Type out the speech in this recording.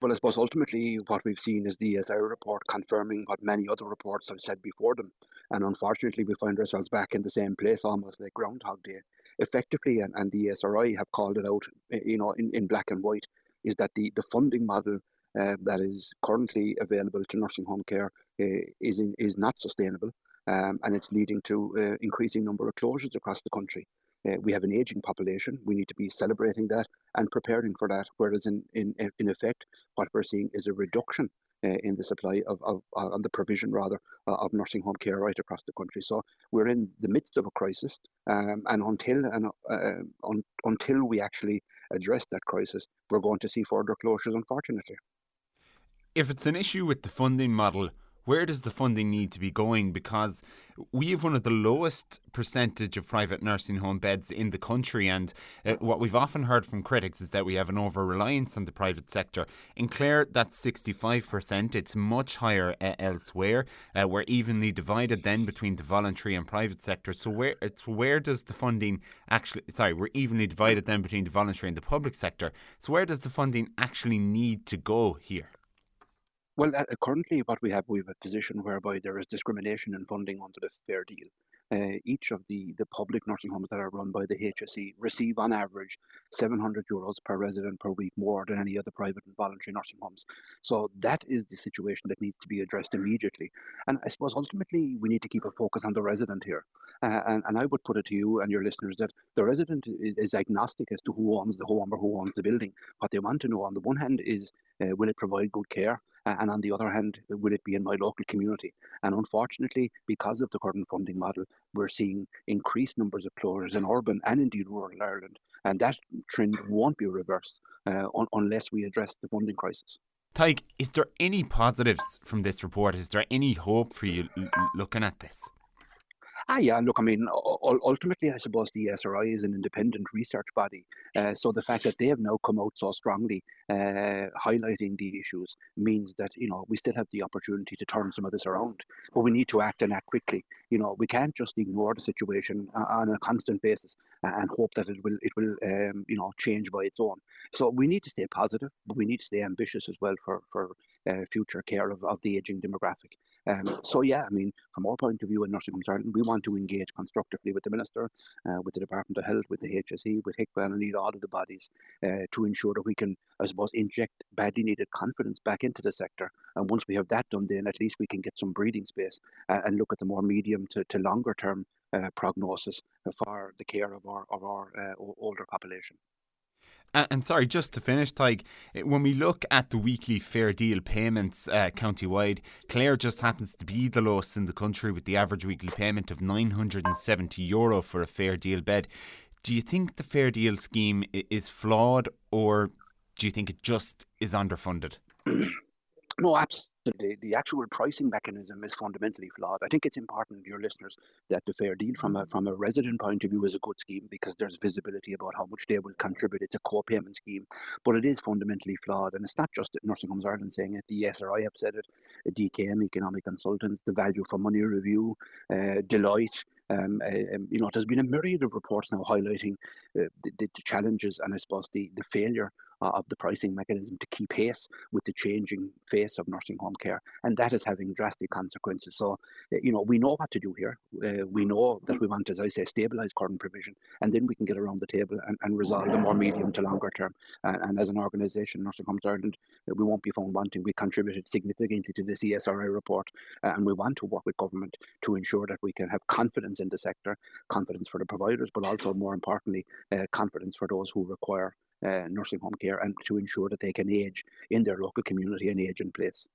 Well, I suppose ultimately what we've seen is the ESRI report confirming what many other reports have said before them. And unfortunately, we find ourselves back in the same place almost like Groundhog Day. Effectively, and, and the ESRI have called it out, eh, you know, in, in black and white, is that the, the funding model uh, that is currently available to nursing home care uh, is, in, is not sustainable. Um, and it's leading to uh, increasing number of closures across the country. Uh, we have an aging population. We need to be celebrating that and preparing for that. Whereas in in, in effect, what we're seeing is a reduction uh, in the supply of, of uh, on the provision rather uh, of nursing home care right across the country. So we're in the midst of a crisis, um, and until and uh, un, until we actually address that crisis, we're going to see further closures. Unfortunately, if it's an issue with the funding model where does the funding need to be going? Because we have one of the lowest percentage of private nursing home beds in the country, and uh, what we've often heard from critics is that we have an over reliance on the private sector. In Clare, that's 65%. It's much higher uh, elsewhere. Uh, we're evenly divided then between the voluntary and private sector. So where it's where does the funding actually? Sorry, we're evenly divided then between the voluntary and the public sector. So where does the funding actually need to go here? Well, uh, currently, what we have, we have a position whereby there is discrimination in funding under the Fair Deal. Uh, each of the, the public nursing homes that are run by the HSE receive on average 700 euros per resident per week more than any other private and voluntary nursing homes. So that is the situation that needs to be addressed immediately. And I suppose ultimately we need to keep a focus on the resident here. Uh, and, and I would put it to you and your listeners that the resident is, is agnostic as to who owns the home or who owns the building. What they want to know on the one hand is uh, will it provide good care? Uh, and on the other hand, will it be in my local community? And unfortunately, because of the current funding model, we're seeing increased numbers of closures in urban and indeed rural Ireland. And that trend won't be reversed uh, un- unless we address the funding crisis. Tadhg, is there any positives from this report? Is there any hope for you l- looking at this? Ah, yeah. Look, I mean, ultimately, I suppose the ESRI is an independent research body. Uh, so the fact that they have now come out so strongly, uh, highlighting the issues, means that you know we still have the opportunity to turn some of this around. But we need to act and act quickly. You know, we can't just ignore the situation on a constant basis and hope that it will it will um, you know change by its own. So we need to stay positive, but we need to stay ambitious as well for for uh, future care of, of the aging demographic. Um, so yeah, I mean, from our point of view in Nursing Homes Ireland, we want to engage constructively with the Minister, uh, with the Department of Health, with the HSE, with HIQA, and indeed all of the bodies uh, to ensure that we can, I suppose, inject badly needed confidence back into the sector. And once we have that done, then at least we can get some breathing space uh, and look at the more medium to, to longer term uh, prognosis for the care of our, of our uh, older population. And sorry, just to finish, Tadhg, eh, when we look at the weekly fair deal payments uh, county-wide, Clare just happens to be the lowest in the country with the average weekly payment of 970 euro for a fair deal bed. Do you think the fair deal scheme is flawed or do you think it just is underfunded? no, absolutely the, the actual pricing mechanism is fundamentally flawed. I think it's important, your listeners, that the fair deal from a from a resident point of view is a good scheme because there's visibility about how much they will contribute. It's a co-payment scheme, but it is fundamentally flawed, and it's not just that Nursing Homes Ireland saying it. The ESRI have said it, DKM Economic Consultants, the Value for Money Review, uh, Deloitte. Um, uh, um, you know, there's been a myriad of reports now highlighting uh, the, the, challenges and I suppose the, the failure uh, of the pricing mechanism to keep pace with the changing face of nursing home care, and that is having drastic consequences. So, uh, you know, we know what to do here. Uh, we know that we want, as I say, stabilise current provision, and then we can get around the table and, and resolve the more medium to longer term. And, as an organisation, Nursing Homes Ireland, uh, we won't be found wanting. We contributed significantly to the ESRI report, and we want to work with government to ensure that we can have confidence in the sector, confidence for the providers, but also more importantly, confidence for those who require Uh, nursing home care and to ensure that they can age in their local community and age in place.